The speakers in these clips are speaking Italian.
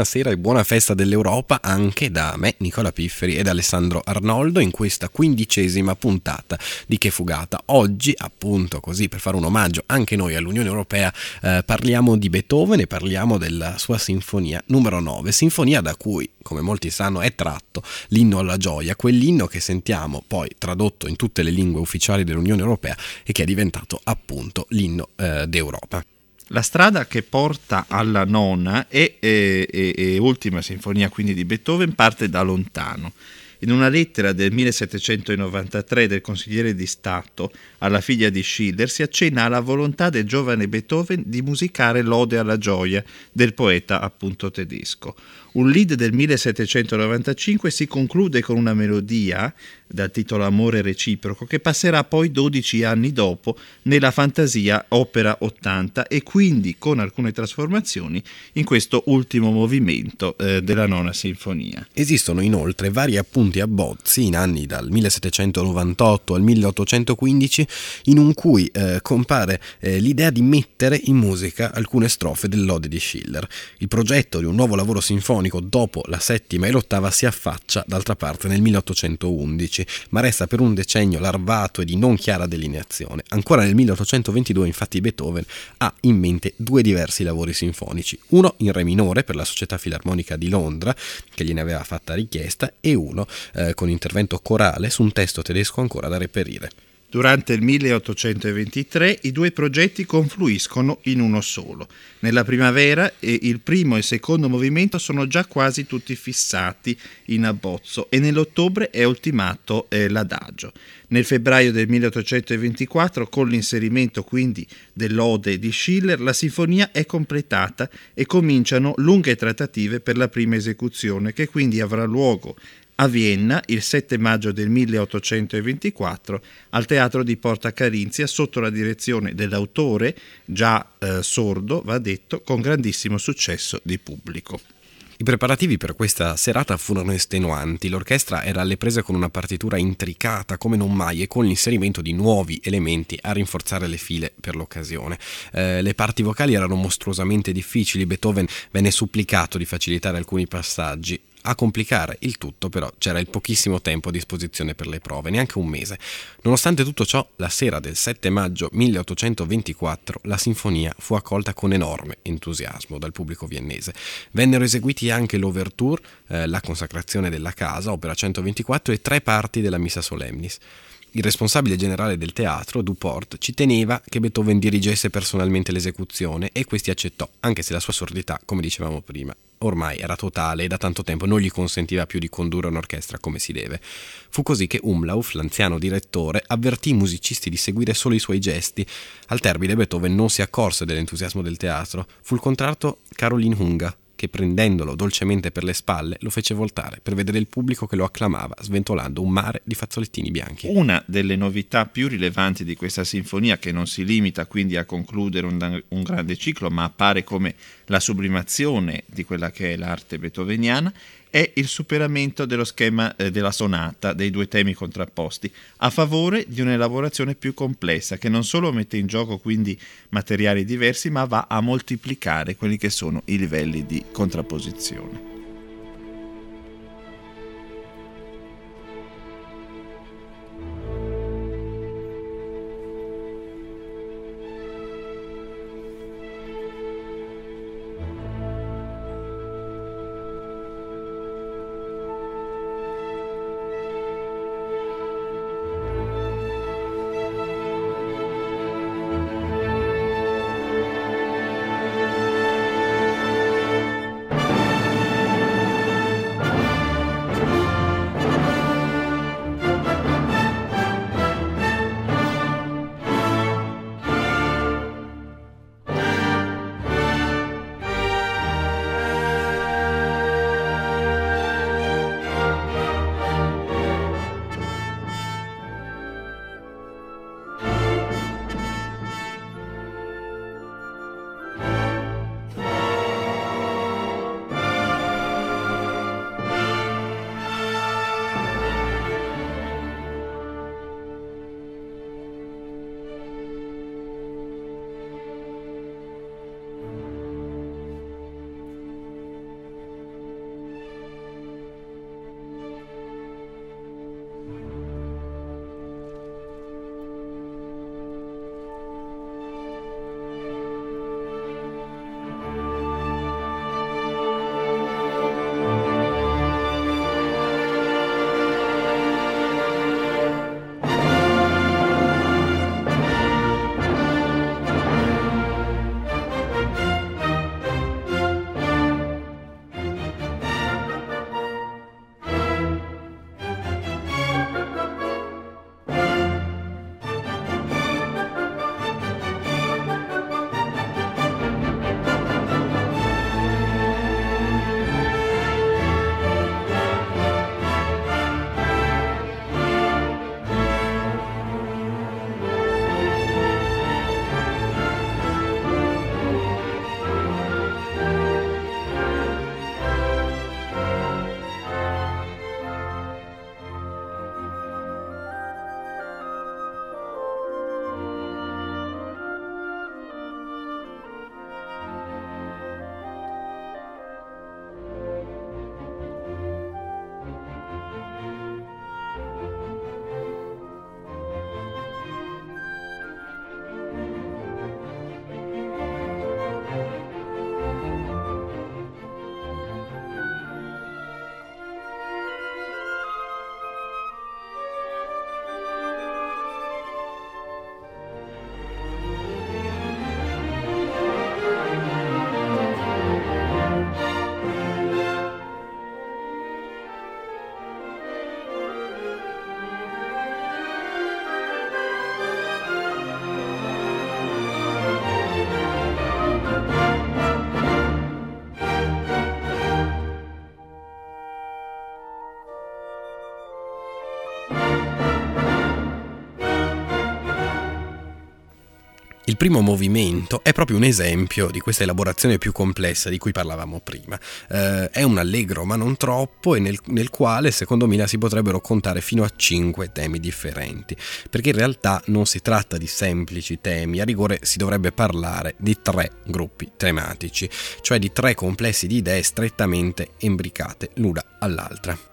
Buonasera e buona festa dell'Europa anche da me, Nicola Pifferi ed Alessandro Arnoldo in questa quindicesima puntata di Che Fugata. Oggi, appunto, così per fare un omaggio anche noi all'Unione Europea, eh, parliamo di Beethoven e parliamo della sua sinfonia numero 9, sinfonia da cui, come molti sanno, è tratto l'inno alla gioia, quell'inno che sentiamo poi tradotto in tutte le lingue ufficiali dell'Unione Europea e che è diventato appunto l'inno eh, d'Europa. La strada che porta alla nona e, e, e, e ultima sinfonia quindi di Beethoven parte da lontano. In una lettera del 1793 del consigliere di Stato alla figlia di Schiller si accenna alla volontà del giovane Beethoven di musicare l'Ode alla gioia del poeta appunto tedesco. Un lead del 1795 si conclude con una melodia dal titolo Amore reciproco che passerà poi 12 anni dopo nella fantasia Opera 80 e quindi con alcune trasformazioni in questo ultimo movimento eh, della nona sinfonia. Esistono inoltre vari appunti abbozzi in anni dal 1798 al 1815 in cui eh, compare eh, l'idea di mettere in musica alcune strofe dell'Ode di Schiller. Il progetto di un nuovo lavoro sinfonico sinfonico dopo la settima e l'ottava si affaccia d'altra parte nel 1811, ma resta per un decennio larvato e di non chiara delineazione. Ancora nel 1822 infatti Beethoven ha in mente due diversi lavori sinfonici, uno in re minore per la Società Filarmonica di Londra, che gliene aveva fatta richiesta, e uno eh, con intervento corale su un testo tedesco ancora da reperire. Durante il 1823 i due progetti confluiscono in uno solo. Nella primavera il primo e il secondo movimento sono già quasi tutti fissati in abbozzo e nell'ottobre è ultimato eh, l'adagio. Nel febbraio del 1824, con l'inserimento quindi dell'Ode di Schiller, la sinfonia è completata e cominciano lunghe trattative per la prima esecuzione, che quindi avrà luogo a Vienna il 7 maggio del 1824 al teatro di Porta Carinzia sotto la direzione dell'autore, già eh, sordo, va detto, con grandissimo successo di pubblico. I preparativi per questa serata furono estenuanti, l'orchestra era alle prese con una partitura intricata come non mai e con l'inserimento di nuovi elementi a rinforzare le file per l'occasione. Eh, le parti vocali erano mostruosamente difficili, Beethoven venne supplicato di facilitare alcuni passaggi a complicare il tutto però c'era il pochissimo tempo a disposizione per le prove, neanche un mese. Nonostante tutto ciò, la sera del 7 maggio 1824 la sinfonia fu accolta con enorme entusiasmo dal pubblico viennese. Vennero eseguiti anche l'ouverture, eh, la consacrazione della casa, opera 124 e tre parti della Missa Solemnis. Il responsabile generale del teatro, Duport, ci teneva che Beethoven dirigesse personalmente l'esecuzione e questi accettò, anche se la sua sordità, come dicevamo prima, ormai era totale e da tanto tempo non gli consentiva più di condurre un'orchestra come si deve. Fu così che Umlauf, l'anziano direttore, avvertì i musicisti di seguire solo i suoi gesti. Al termine Beethoven non si accorse dell'entusiasmo del teatro. Fu il contralto Caroline Hunga, che prendendolo dolcemente per le spalle lo fece voltare per vedere il pubblico che lo acclamava, sventolando un mare di fazzolettini bianchi. Una delle novità più rilevanti di questa sinfonia, che non si limita quindi a concludere un, un grande ciclo, ma appare come la sublimazione di quella che è l'arte beethoveniana, è il superamento dello schema eh, della sonata, dei due temi contrapposti, a favore di un'elaborazione più complessa che non solo mette in gioco quindi materiali diversi, ma va a moltiplicare quelli che sono i livelli di contrapposizione. Il primo movimento è proprio un esempio di questa elaborazione più complessa di cui parlavamo prima. Eh, è un allegro ma non troppo e nel, nel quale secondo Mila si potrebbero contare fino a cinque temi differenti, perché in realtà non si tratta di semplici temi, a rigore si dovrebbe parlare di tre gruppi tematici, cioè di tre complessi di idee strettamente imbricate l'una all'altra.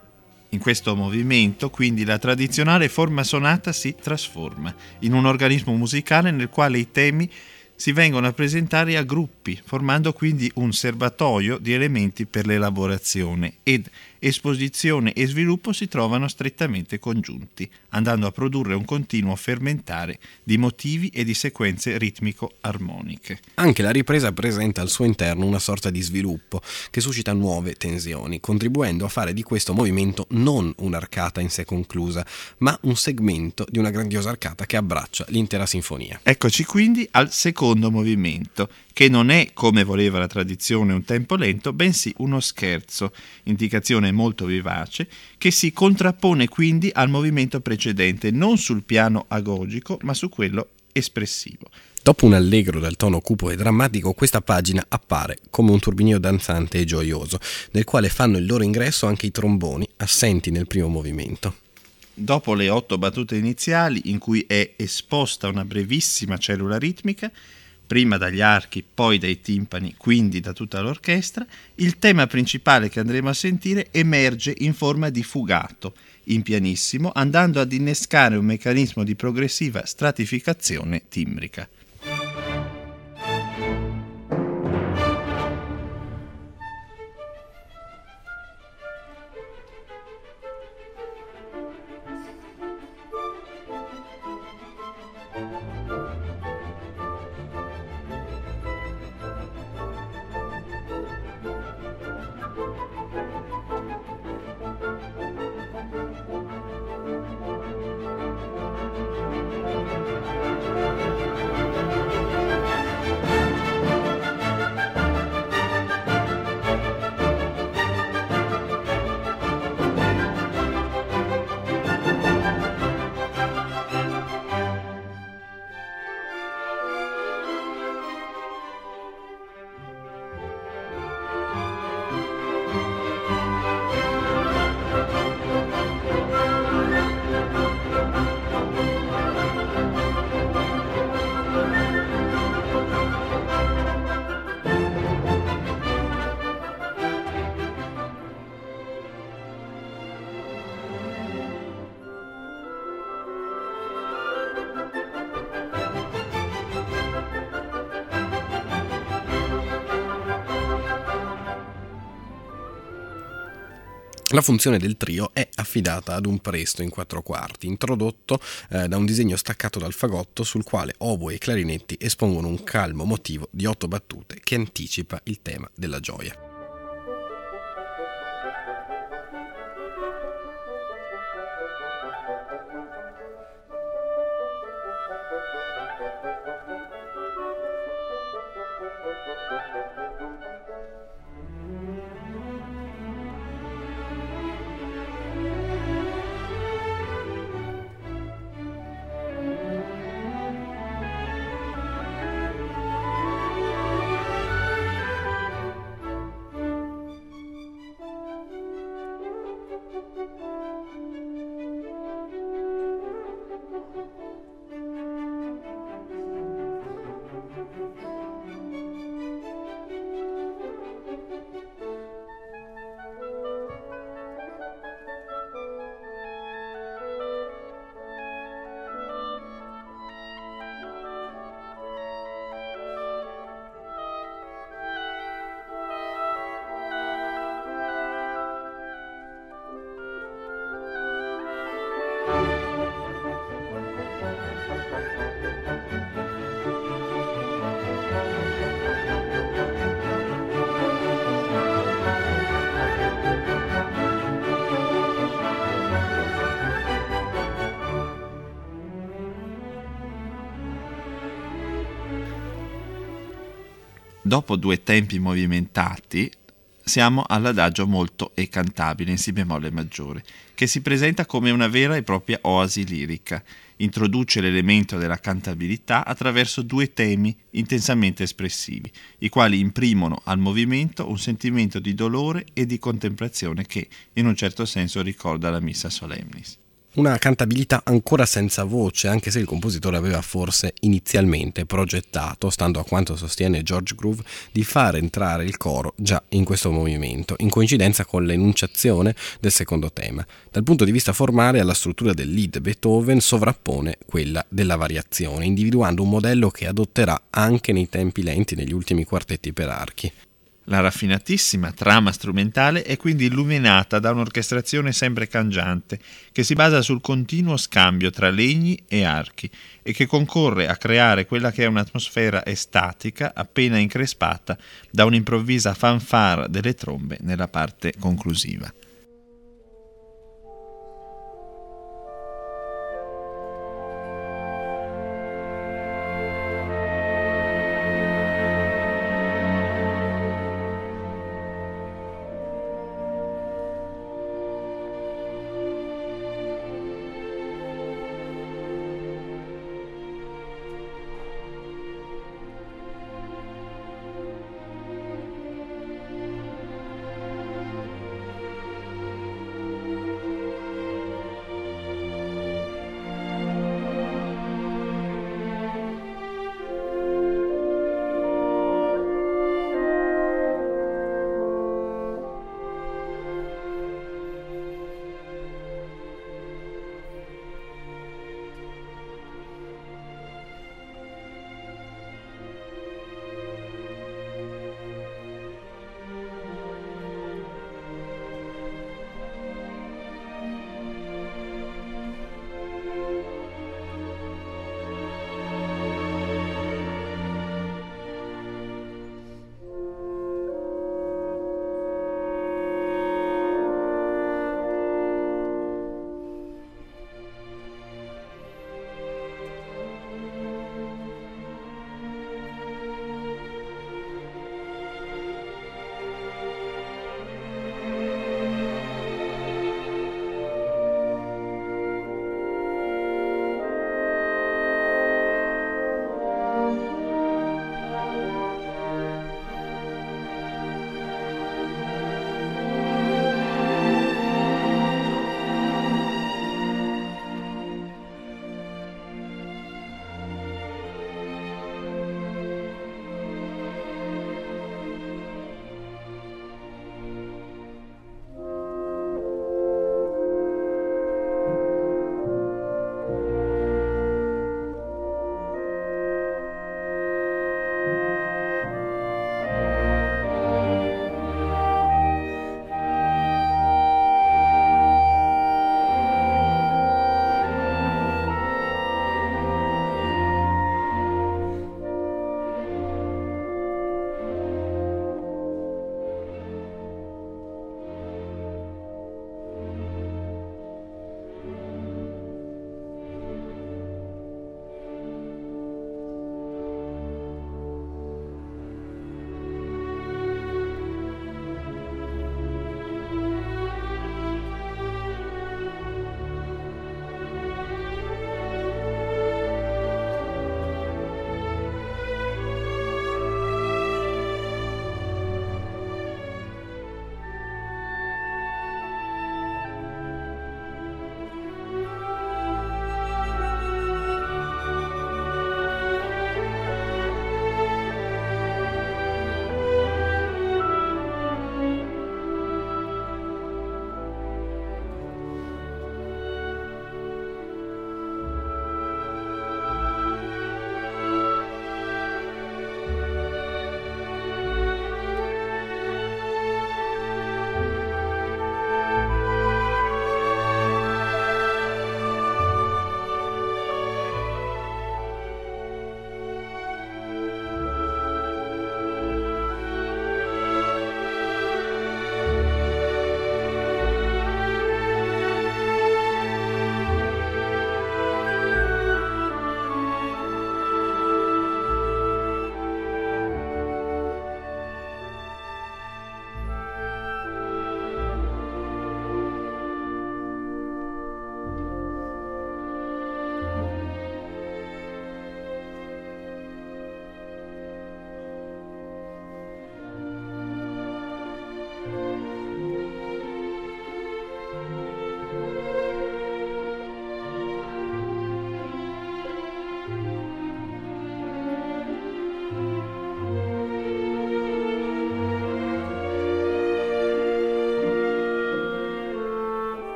In questo movimento, quindi, la tradizionale forma sonata si trasforma in un organismo musicale nel quale i temi si vengono a presentare a gruppi, formando quindi un serbatoio di elementi per l'elaborazione. Ed esposizione e sviluppo si trovano strettamente congiunti, andando a produrre un continuo fermentare di motivi e di sequenze ritmico-armoniche. Anche la ripresa presenta al suo interno una sorta di sviluppo che suscita nuove tensioni, contribuendo a fare di questo movimento non un'arcata in sé conclusa, ma un segmento di una grandiosa arcata che abbraccia l'intera sinfonia. Eccoci quindi al secondo movimento, che non è, come voleva la tradizione, un tempo lento, bensì uno scherzo, indicazione molto vivace, che si contrappone quindi al movimento precedente, non sul piano agogico, ma su quello espressivo. Dopo un allegro dal tono cupo e drammatico, questa pagina appare come un turbinio danzante e gioioso, nel quale fanno il loro ingresso anche i tromboni, assenti nel primo movimento. Dopo le otto battute iniziali, in cui è esposta una brevissima cellula ritmica, prima dagli archi, poi dai timpani, quindi da tutta l'orchestra, il tema principale che andremo a sentire emerge in forma di fugato, in pianissimo, andando ad innescare un meccanismo di progressiva stratificazione timbrica. La funzione del trio è affidata ad un presto in quattro quarti, introdotto eh, da un disegno staccato dal fagotto sul quale oboe e clarinetti espongono un calmo motivo di otto battute che anticipa il tema della gioia. Dopo due tempi movimentati, siamo all'adagio molto e cantabile in Si bemolle maggiore, che si presenta come una vera e propria oasi lirica. Introduce l'elemento della cantabilità attraverso due temi intensamente espressivi, i quali imprimono al movimento un sentimento di dolore e di contemplazione che, in un certo senso, ricorda la Missa Solemnis una cantabilità ancora senza voce, anche se il compositore aveva forse inizialmente progettato, stando a quanto sostiene George Groove, di far entrare il coro già in questo movimento, in coincidenza con l'enunciazione del secondo tema. Dal punto di vista formale, alla struttura del lead Beethoven sovrappone quella della variazione, individuando un modello che adotterà anche nei tempi lenti negli ultimi quartetti per archi. La raffinatissima trama strumentale è quindi illuminata da un'orchestrazione sempre cangiante, che si basa sul continuo scambio tra legni e archi e che concorre a creare quella che è un'atmosfera estatica appena increspata da un'improvvisa fanfara delle trombe nella parte conclusiva.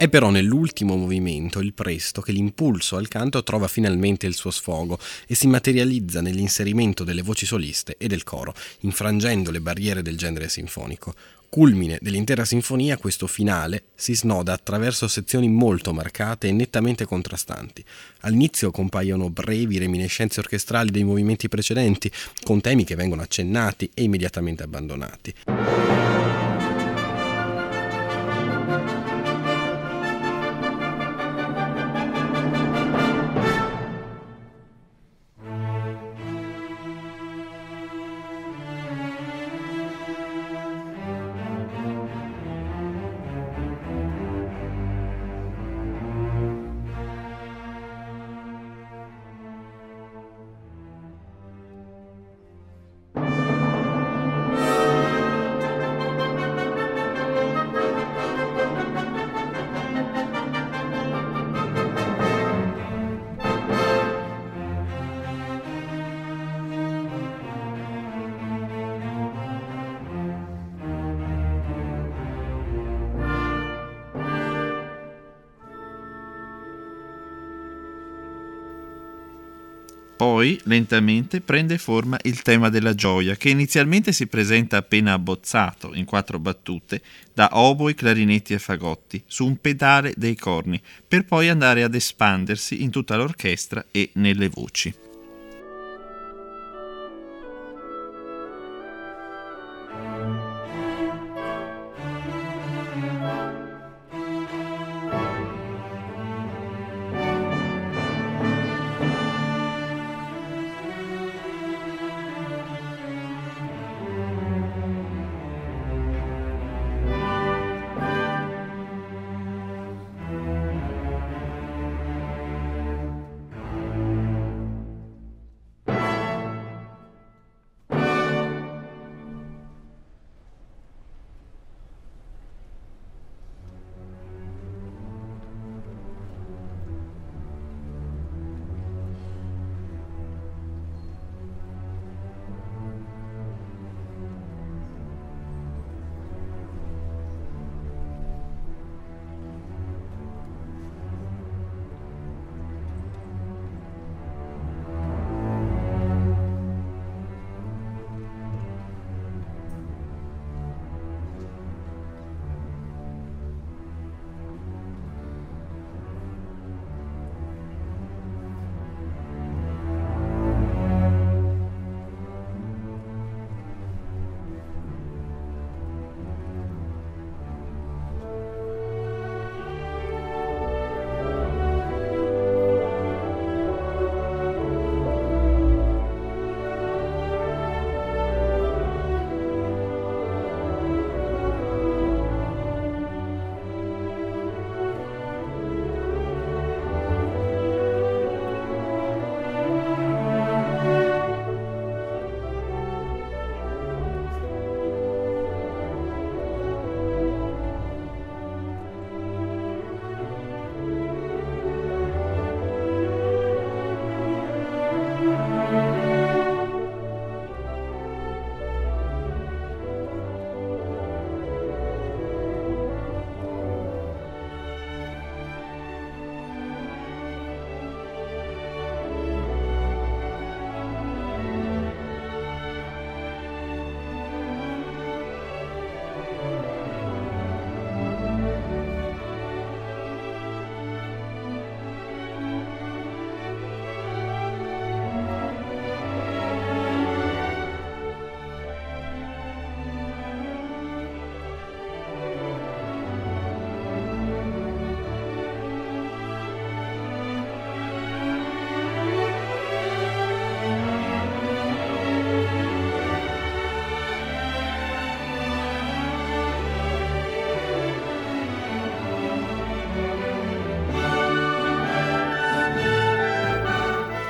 È però nell'ultimo movimento, il presto, che l'impulso al canto trova finalmente il suo sfogo e si materializza nell'inserimento delle voci soliste e del coro, infrangendo le barriere del genere sinfonico. Culmine dell'intera sinfonia, questo finale si snoda attraverso sezioni molto marcate e nettamente contrastanti. All'inizio compaiono brevi reminiscenze orchestrali dei movimenti precedenti, con temi che vengono accennati e immediatamente abbandonati. Poi, lentamente, prende forma il tema della gioia, che inizialmente si presenta appena abbozzato, in quattro battute, da oboi, clarinetti e fagotti, su un pedale dei corni, per poi andare ad espandersi in tutta l'orchestra e nelle voci.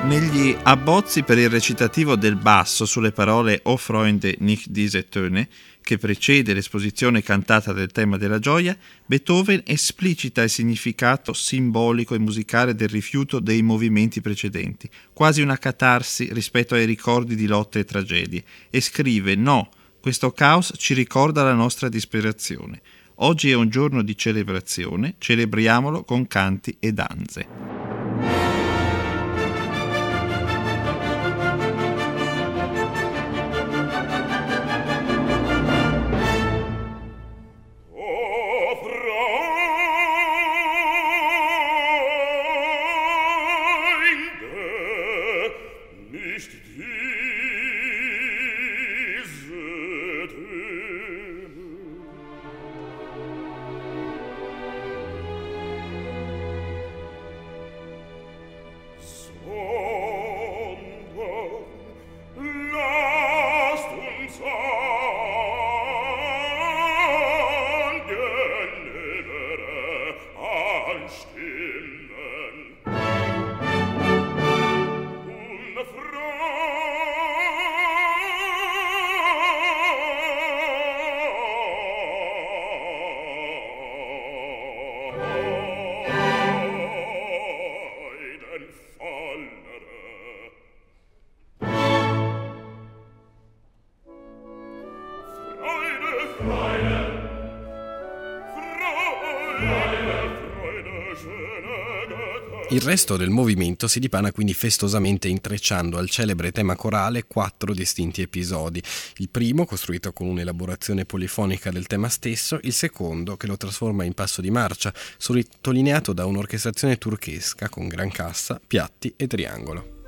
Negli abbozzi per il recitativo del basso sulle parole O Freunde nicht diese Töne, che precede l'esposizione cantata del tema della gioia, Beethoven esplicita il significato simbolico e musicale del rifiuto dei movimenti precedenti, quasi una catarsi rispetto ai ricordi di lotte e tragedie, e scrive No, questo caos ci ricorda la nostra disperazione. Oggi è un giorno di celebrazione, celebriamolo con canti e danze. Oh Il resto del movimento si dipana quindi festosamente intrecciando al celebre tema corale quattro distinti episodi. Il primo, costruito con un'elaborazione polifonica del tema stesso, il secondo, che lo trasforma in passo di marcia, sottolineato da un'orchestrazione turchesca con gran cassa, piatti e triangolo.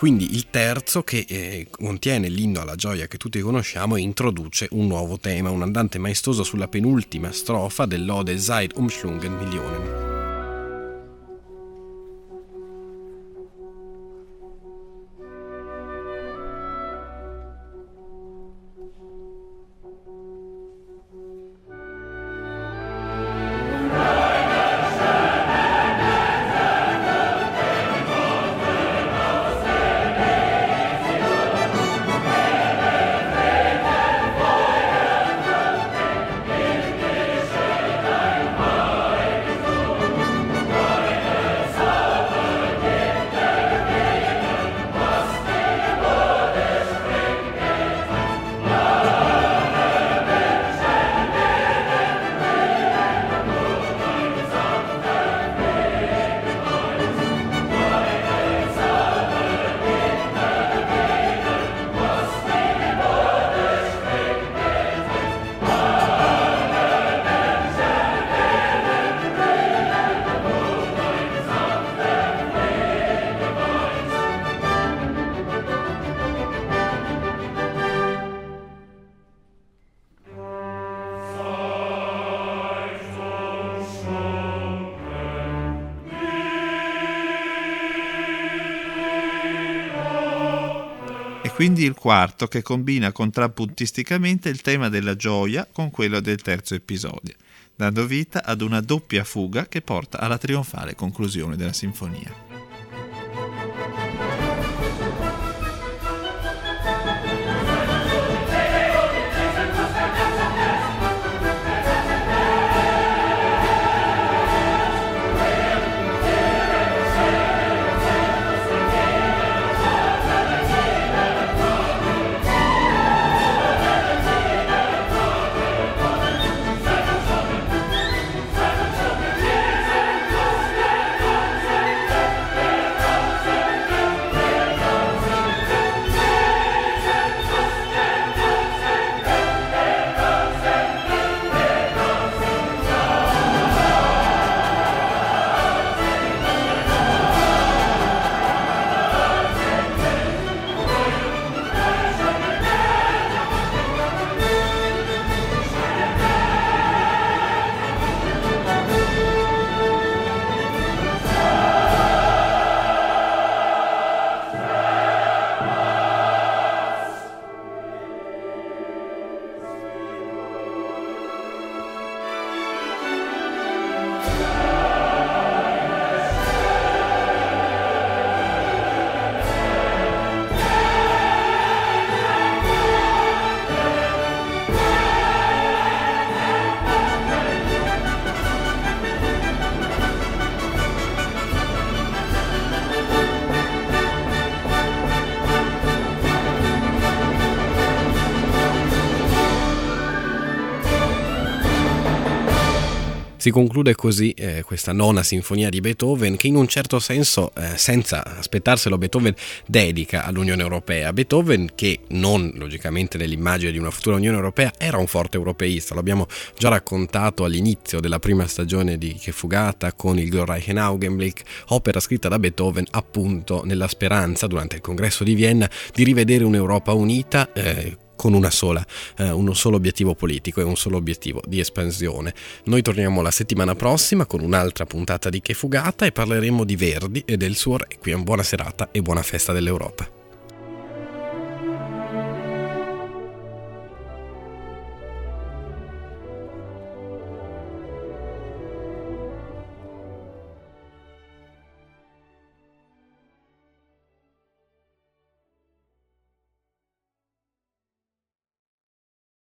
Quindi il terzo che eh, contiene l'inno alla gioia che tutti conosciamo introduce un nuovo tema, un andante maestoso sulla penultima strofa dell'Ode Seid umschlungen Millionen. Quindi il quarto che combina contrappuntisticamente il tema della gioia con quello del terzo episodio, dando vita ad una doppia fuga che porta alla trionfale conclusione della sinfonia. Si conclude così eh, questa nona sinfonia di Beethoven che in un certo senso, eh, senza aspettarselo, Beethoven dedica all'Unione Europea. Beethoven che non logicamente nell'immagine di una futura Unione Europea era un forte europeista, lo abbiamo già raccontato all'inizio della prima stagione di Che Fugata con il Glorreichen Augenblick, opera scritta da Beethoven appunto nella speranza durante il congresso di Vienna di rivedere un'Europa unita. Eh, con una sola, eh, uno solo obiettivo politico e un solo obiettivo di espansione. Noi torniamo la settimana prossima con un'altra puntata di Che Fugata e parleremo di Verdi e del suo Requiem. Buona serata e buona festa dell'Europa.